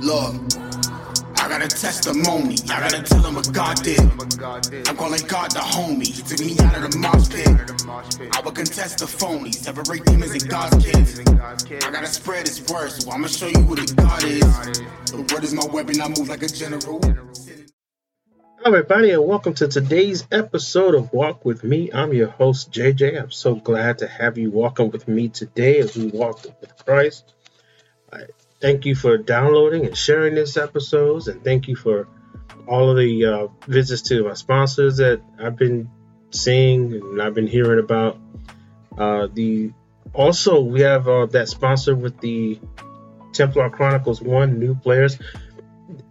Look, I got a testimony. I gotta tell him what God did. I'm calling God the homie. He took me out of the mosh pit. I will contest the phony. Separate demons and God's kids. I gotta spread his word, so I'ma show you who the God is. The word is my weapon. I move like a general. Hello, everybody, and welcome to today's episode of Walk With Me. I'm your host, JJ. I'm so glad to have you walking with me today as we walk with Christ. Thank you for downloading and sharing this episodes, and thank you for all of the uh, visits to my sponsors that I've been seeing and I've been hearing about. Uh, the also we have uh, that sponsor with the Templar Chronicles One new players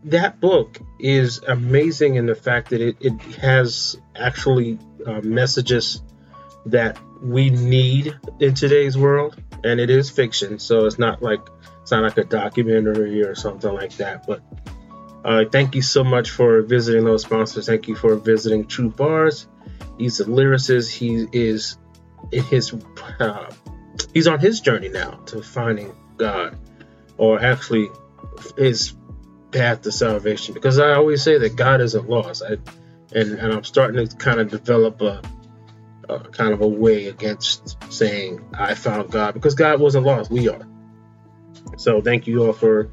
that book is amazing in the fact that it, it has actually uh, messages that we need in today's world and it is fiction so it's not like not like a documentary or something like that but uh, thank you so much for visiting those sponsors thank you for visiting true bars he's a lyricist he is in his uh, he's on his journey now to finding god or actually his path to salvation because I always say that God isn't lost. I, and, and I'm starting to kind of develop a, a, kind of a way against saying I found God because God wasn't lost. We are. So thank you all for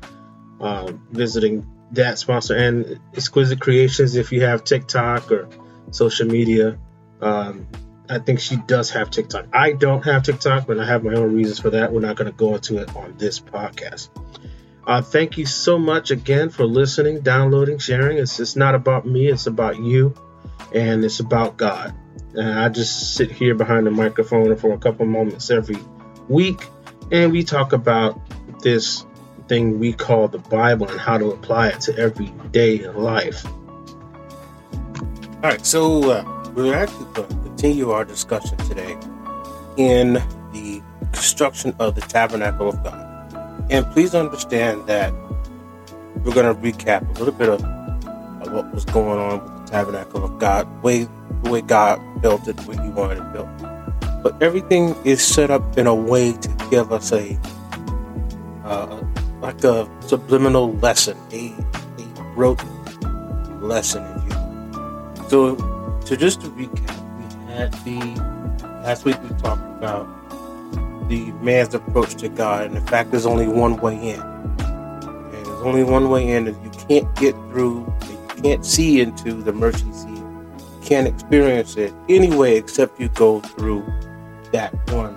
um, visiting that sponsor and Exquisite Creations. If you have TikTok or social media, um, I think she does have TikTok. I don't have TikTok, but I have my own reasons for that. We're not going to go into it on this podcast. Uh, thank you so much again for listening, downloading, sharing. It's, it's not about me, it's about you, and it's about God. And I just sit here behind the microphone for a couple moments every week, and we talk about this thing we call the Bible and how to apply it to everyday life. All right, so uh, we're actually going to continue our discussion today in the construction of the tabernacle of God. And please understand that we're going to recap a little bit of, of, what was going on with the tabernacle of God, way the way God built it, the way He wanted it built. But everything is set up in a way to give us a uh, like a subliminal lesson, a, a rote lesson, if you. So, to just to recap, we had the last week we talked about the man's approach to God. And in fact, there's only one way in. And there's only one way in, and you can't get through, you can't see into the mercy seat. You can't experience it anyway except you go through that one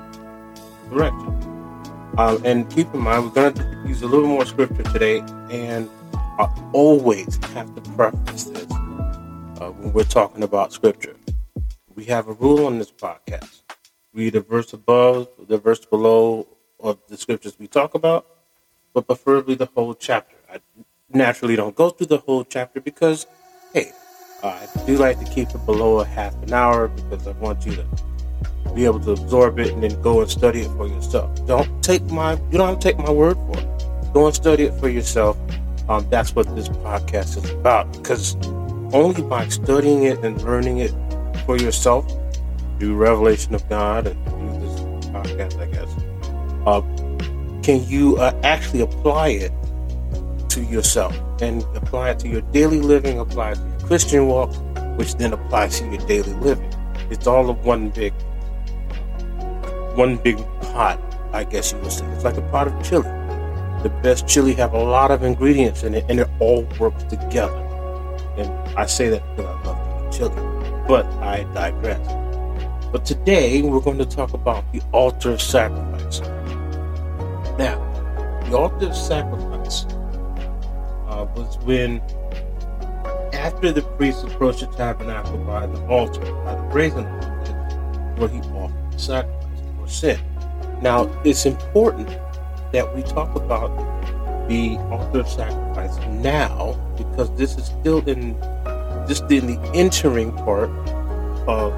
direction. Um, and keep in mind, we're going to use a little more scripture today, and I always have to preface this uh, when we're talking about scripture. We have a rule on this podcast read the verse above, the verse below of the scriptures we talk about, but preferably the whole chapter. I naturally don't go through the whole chapter because, hey, I do like to keep it below a half an hour because I want you to be able to absorb it and then go and study it for yourself. Don't take my you don't have to take my word for it. Go and study it for yourself. Um, that's what this podcast is about because only by studying it and learning it for yourself through revelation of God and through this podcast, I guess, uh, can you uh, actually apply it to yourself and apply it to your daily living, apply it to your Christian walk, which then applies to your daily living. It's all of one big, one big pot, I guess you would say. It's like a pot of chili. The best chili have a lot of ingredients in it, and it all works together. And I say that because I love chili, but I digress. But today we're going to talk about the altar of sacrifice. Now, the altar of sacrifice uh, was when, after the priest approached the tabernacle by the altar, by the brazen altar, where he offered the sacrifice sin. Now, it's important that we talk about the altar sacrifice now because this is still in just in the entering part of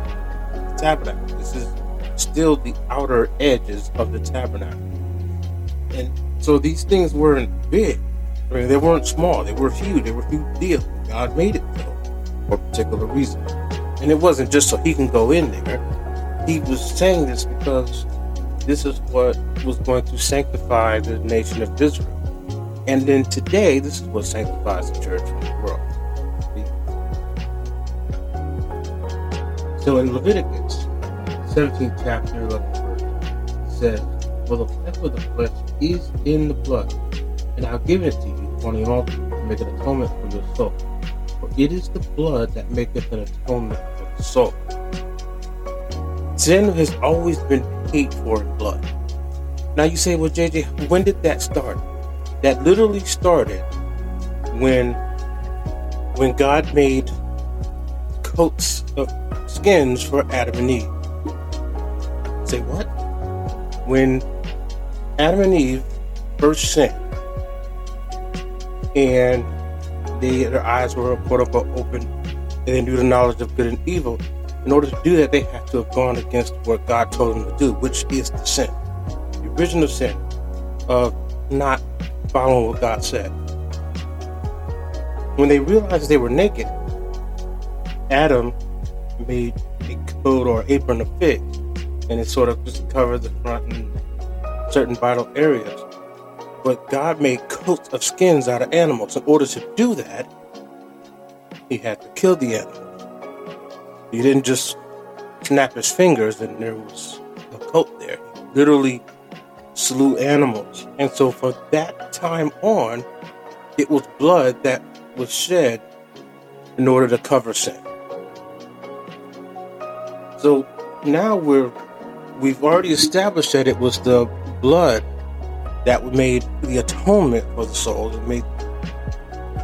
the tabernacle. This is still the outer edges of the tabernacle. And so these things weren't big. I mean, they weren't small. They were huge. They were huge deal. God made it for a particular reason. And it wasn't just so he can go in there. He was saying this because this is what was going to sanctify the nation of Israel. And then today, this is what sanctifies the church from the world. So in Leviticus 17th chapter 11 verse, says, For the life of the flesh is in the blood, and I'll give it to you on the altar to make an atonement for your soul. For it is the blood that maketh an atonement for the soul. Sin has always been paid for in blood. Now you say, well, JJ, when did that start? That literally started when when God made coats of skins for Adam and Eve. Say what? When Adam and Eve first sinned, and they, their eyes were quote unquote open, and they knew the knowledge of good and evil. In order to do that, they had to have gone against what God told them to do, which is the sin, the original sin of not following what God said. When they realized they were naked, Adam made a coat or apron of figs, and it sort of just covered the front and certain vital areas. But God made coats of skins out of animals. In order to do that, He had to kill the animal. He didn't just snap his fingers and there was a coat there. He literally slew animals. And so from that time on, it was blood that was shed in order to cover sin. So now we're we've already established that it was the blood that made the atonement for the soul and made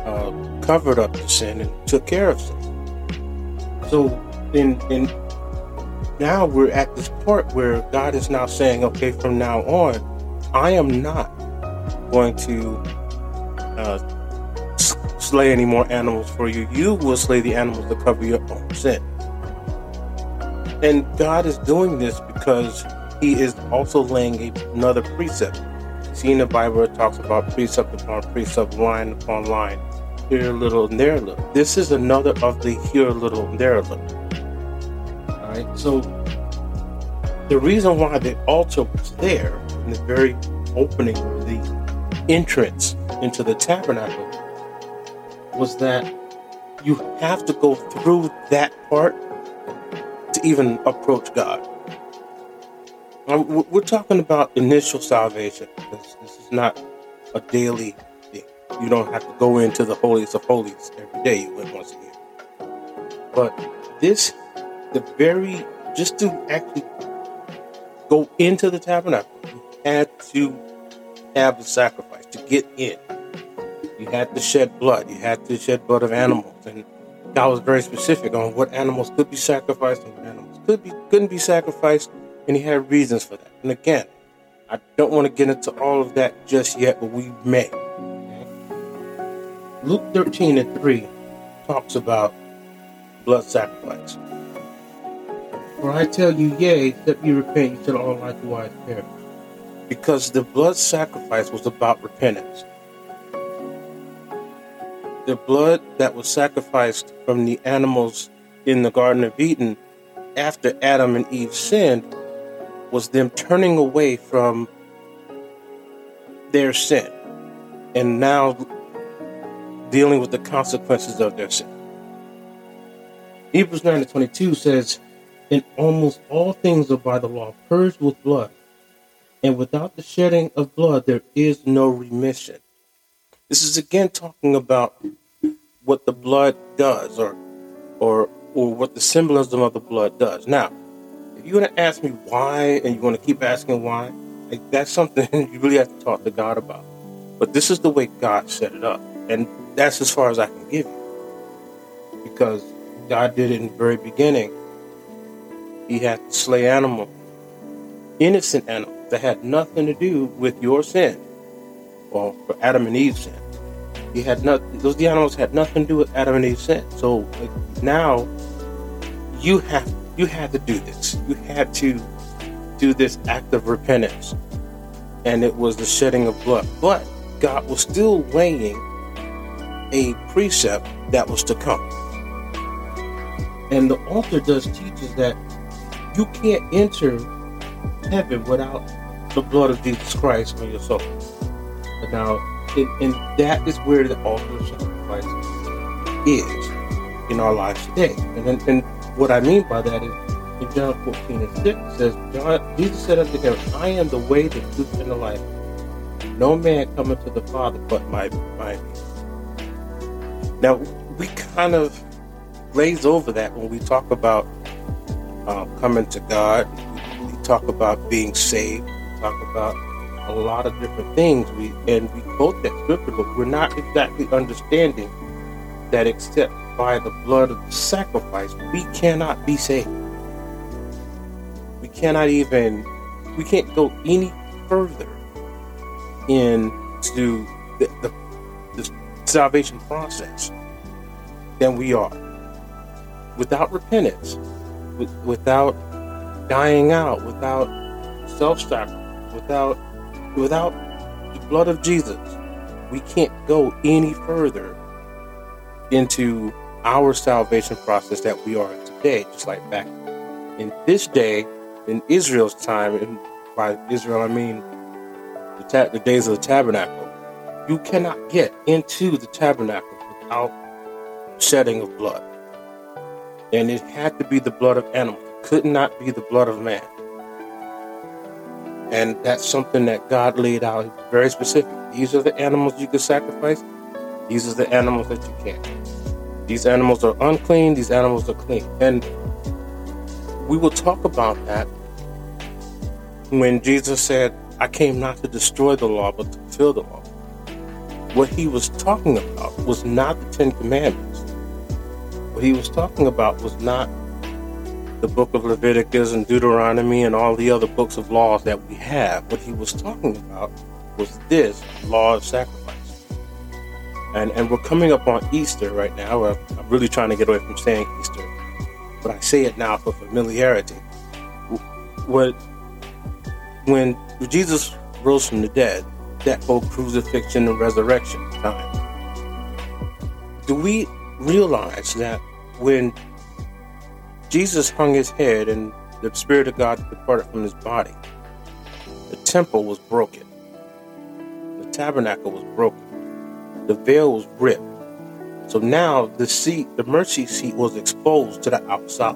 uh, covered up the sin and took care of sin. So in now we're at this part where God is now saying, okay, from now on, I am not going to uh, slay any more animals for you. You will slay the animals to cover your own sin. And God is doing this because He is also laying another precept. See in the Bible, it talks about precept upon precept, line upon line, here a little and there a little. This is another of the here a little and there a little. Right, so the reason why the altar was there in the very opening, the entrance into the tabernacle, was that you have to go through that part to even approach God. We're talking about initial salvation because this is not a daily thing. You don't have to go into the holiest of holies every day. You went once a year. But this, the very, just to actually go into the tabernacle, you had to have the sacrifice to get in. You had to shed blood. You had to shed blood of animals, and God was very specific on what animals could be sacrificed and what animals could be couldn't be sacrificed, and He had reasons for that. And again, I don't want to get into all of that just yet, but we may. Luke 13 and 3 talks about blood sacrifice. For I tell you, yea, except you repent, you shall all likewise perish. Because the blood sacrifice was about repentance. The blood that was sacrificed from the animals in the Garden of Eden after Adam and Eve sinned was them turning away from their sin and now dealing with the consequences of their sin. Hebrews 9 to 22 says, In almost all things are by the law purged with blood, and without the shedding of blood there is no remission. This is again talking about what the blood does or or or what the symbolism of the blood does. Now, if you're to ask me why and you're to keep asking why, like, that's something you really have to talk to God about. But this is the way God set it up. And that's as far as I can give you. Because God did it in the very beginning. He had to slay animals, innocent animals that had nothing to do with your sin or for Adam and Eve's sin. He had not; those animals had nothing to do with Adam and Eve's sin. So like, now you have you had to do this. You had to do this act of repentance. And it was the shedding of blood. But God was still weighing a precept that was to come. And the altar does teach us that you can't enter heaven without the blood of Jesus Christ on your soul. Now, and, and that is where the altar of sacrifice is in our lives today. And, and what I mean by that is in John 14 and 6 says, John, Jesus said unto him, I am the way, the truth, and the life. No man cometh to the Father but by, by me. Now, we kind of glaze over that when we talk about uh, coming to God. We, talk about being saved. We talk about a lot of different things. We and we quote that scripture, but we're not exactly understanding that except by the blood of the sacrifice, we cannot be saved. We cannot even we can't go any further into the, the, the salvation process than we are. Without repentance, with, without dying out, without self-sacrifice, without without the blood of Jesus, we can't go any further into our salvation process that we are today, just like back in this day, in Israel's time, and by Israel I mean the, ta- the days of the tabernacle, you cannot get into the tabernacle without shedding of blood. And it had to be the blood of animals. It could not be the blood of man. And that's something that God laid out very specific. These are the animals you can sacrifice. These are the animals that you can't. These animals are unclean. These animals are clean. And we will talk about that when Jesus said, I came not to destroy the law, but to fulfill the law. What he was talking about was not the Ten Commandments. What he was talking about was not the book of Leviticus and Deuteronomy and all the other books of laws that we have. What he was talking about was this law of sacrifice. And, and we're coming up on Easter right now. I'm really trying to get away from saying Easter, but I say it now for familiarity. What, when Jesus rose from the dead, that whole crucifixion and resurrection time, do we realize that when Jesus hung his head and the Spirit of God departed from his body. The temple was broken. The tabernacle was broken. The veil was ripped. So now the seat, the mercy seat was exposed to the outside.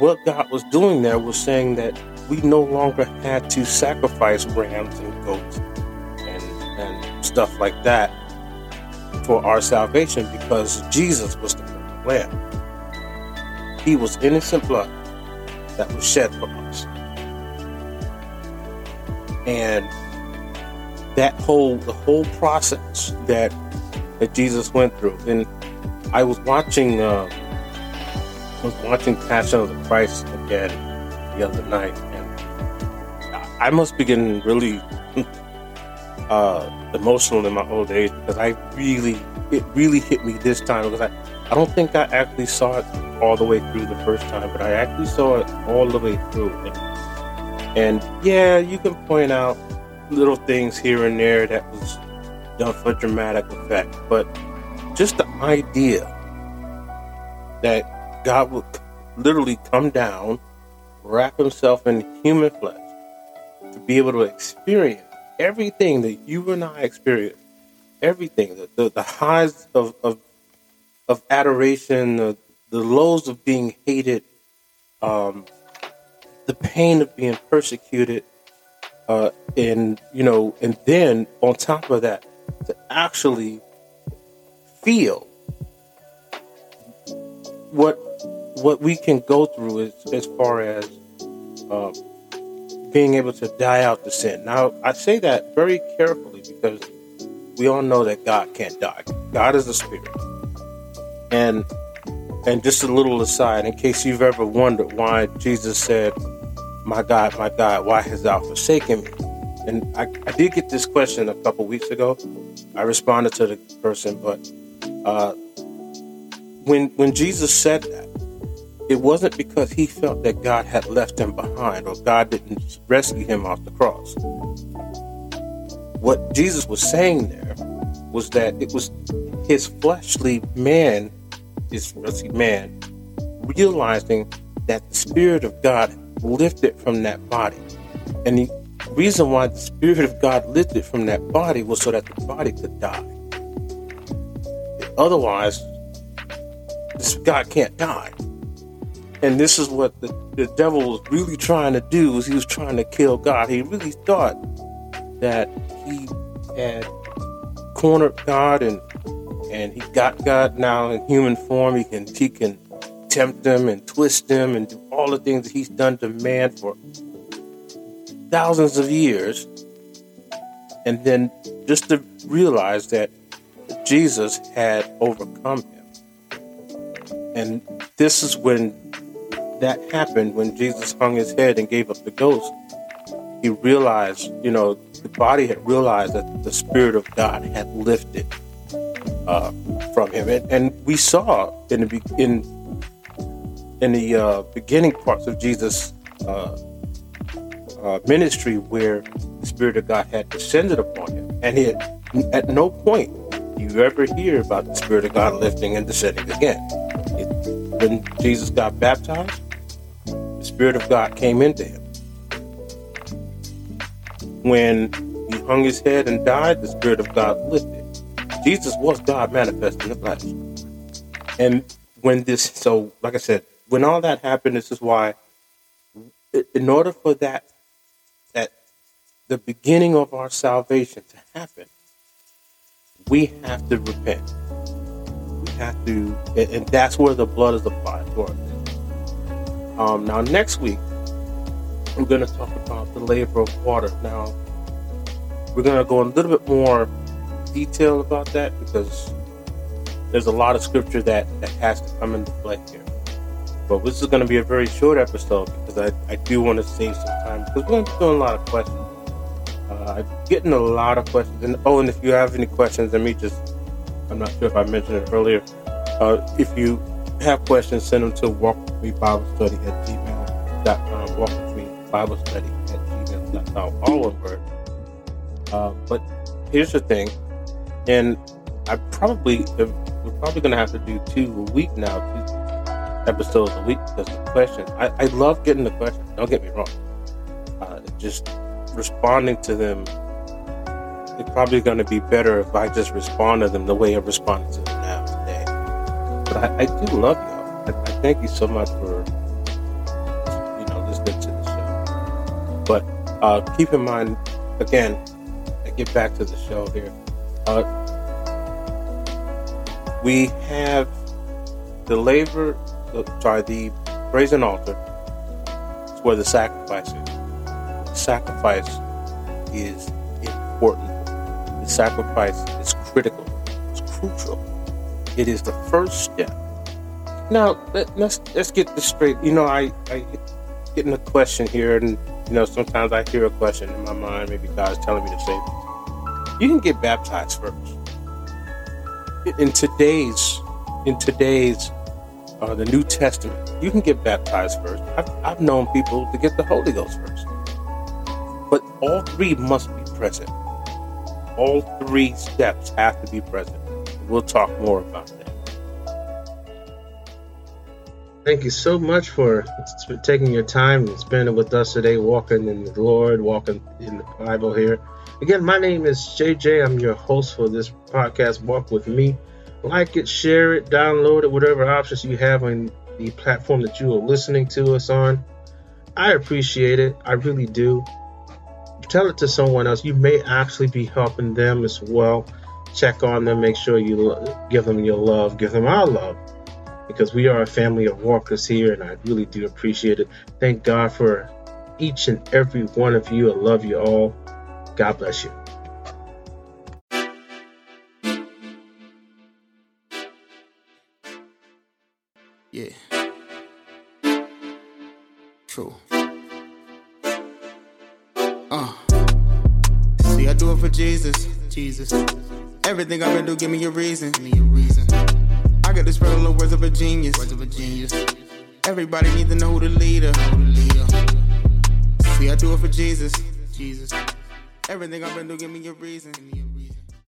What God was doing there was saying that we no longer had to sacrifice rams and goats and, and stuff like that for our salvation because Jesus was the lamb. He was innocent blood that was shed for us. And that whole the whole process that that Jesus went through. And I was watching uh, I was watching Passion of the Christ again the other night, and I must be getting really uh, emotional in my old age because I really it really hit me this time because I I don't think I actually saw it all the way through the first time, but I actually saw it all the way through. And, and yeah, you can point out little things here and there that was done for dramatic effect, but just the idea that God would literally come down, wrap himself in human flesh to be able to experience everything that you and I experience, everything, the, the, the highs of, of of adoration, the, the lows of being hated, um, the pain of being persecuted, uh, and you know, and then on top of that, to actually feel what what we can go through as, as far as uh, being able to die out the sin. Now, I say that very carefully because we all know that God can't die. God is a spirit. And and just a little aside, in case you've ever wondered why Jesus said, "My God, my God, why has thou forsaken me?" And I, I did get this question a couple weeks ago. I responded to the person, but uh, when when Jesus said that, it wasn't because he felt that God had left him behind or God didn't rescue him off the cross. What Jesus was saying there was that it was his fleshly man his earthly man, realizing that the Spirit of God lifted from that body. And the reason why the Spirit of God lifted from that body was so that the body could die. Otherwise, God can't die. And this is what the, the devil was really trying to do was he was trying to kill God. He really thought that he had cornered God and and he got God now in human form. He can he can tempt him and twist him and do all the things that he's done to man for thousands of years. And then just to realize that Jesus had overcome him. And this is when that happened, when Jesus hung his head and gave up the ghost. He realized, you know, the body had realized that the Spirit of God had lifted uh, from him. And, and, we saw in the, in, in the uh, beginning parts of Jesus' uh, uh, ministry where the Spirit of God had descended upon him. And had, at no point do you ever hear about the Spirit of God lifting and descending again. It, when Jesus got baptized, Spirit of God came into him. When he hung his head and died, the Spirit of God lifted. Jesus was God manifest in the flesh. And when this, so like I said, when all that happened, this is why, in order for that, that the beginning of our salvation to happen, we have to repent. We have to, and that's where the blood is applied to our Um, now, next week, we're going to talk about the laver of water. Now, we're going to go in a little bit more detail about that because there's a lot of scripture that, that has to come into play here. But this is going to be a very short episode because I, I do want to save some time because we're going to be doing a lot of questions. Uh, I'm getting a lot of questions. And oh, and if you have any questions, let me just, I'm not sure if I mentioned it earlier. Uh, if you have questions, send them to walk me Bible study at gmail.com. Walk with me Bible study at gmail.com. All one word. Uh, but here's the thing, and I probably, we're probably going to have to do two a week now, two episodes a week because the questions, I, I love getting the questions. Don't get me wrong. Uh, just responding to them, it's probably going to be better if I just respond to them the way I'm responding to them now today. But I, I do love y'all. Thank you so much for you know listening to the show. But uh, keep in mind, again, I get back to the show here. Uh, we have the laver, sorry, the brazen altar. It's where the sacrifice is sacrifice is important. The sacrifice is critical. It's crucial. It is the first step. Now let, us let's get this straight. You know, I I getting a question here, and you know sometimes I hear a question in my mind. Maybe God's telling me to say this. You can get baptized first. In today's in today's uh, the New Testament, you can get baptized first. I've, I've known people to get the Holy Ghost first. But all three must be present. All three steps have to be present. We'll talk more about that. Thank you so much for taking your time and spending with us today, walking in the Lord, walking in the Bible here. Again, my name is JJ. I'm your host for this podcast, Walk With Me. Like it, share it, download it, whatever options you have on the platform that you are listening to us on. I appreciate it. I really do tell it to someone else. You may actually be helping them as well. Check on them, make sure you give them your love, give them our love, because we are a family of walkers here, and I really do appreciate it. Thank God for each and every one of you. I love you all. God bless you. Yeah. True. Uh. See, I do it for Jesus. Jesus. Everything been do, give me a reason. Give me a reason. Got to spread all the words of a genius. Words of a genius. Everybody need to know who the leader. Who the leader. See, I do it for Jesus. Jesus. Everything I've been do, give me a reason.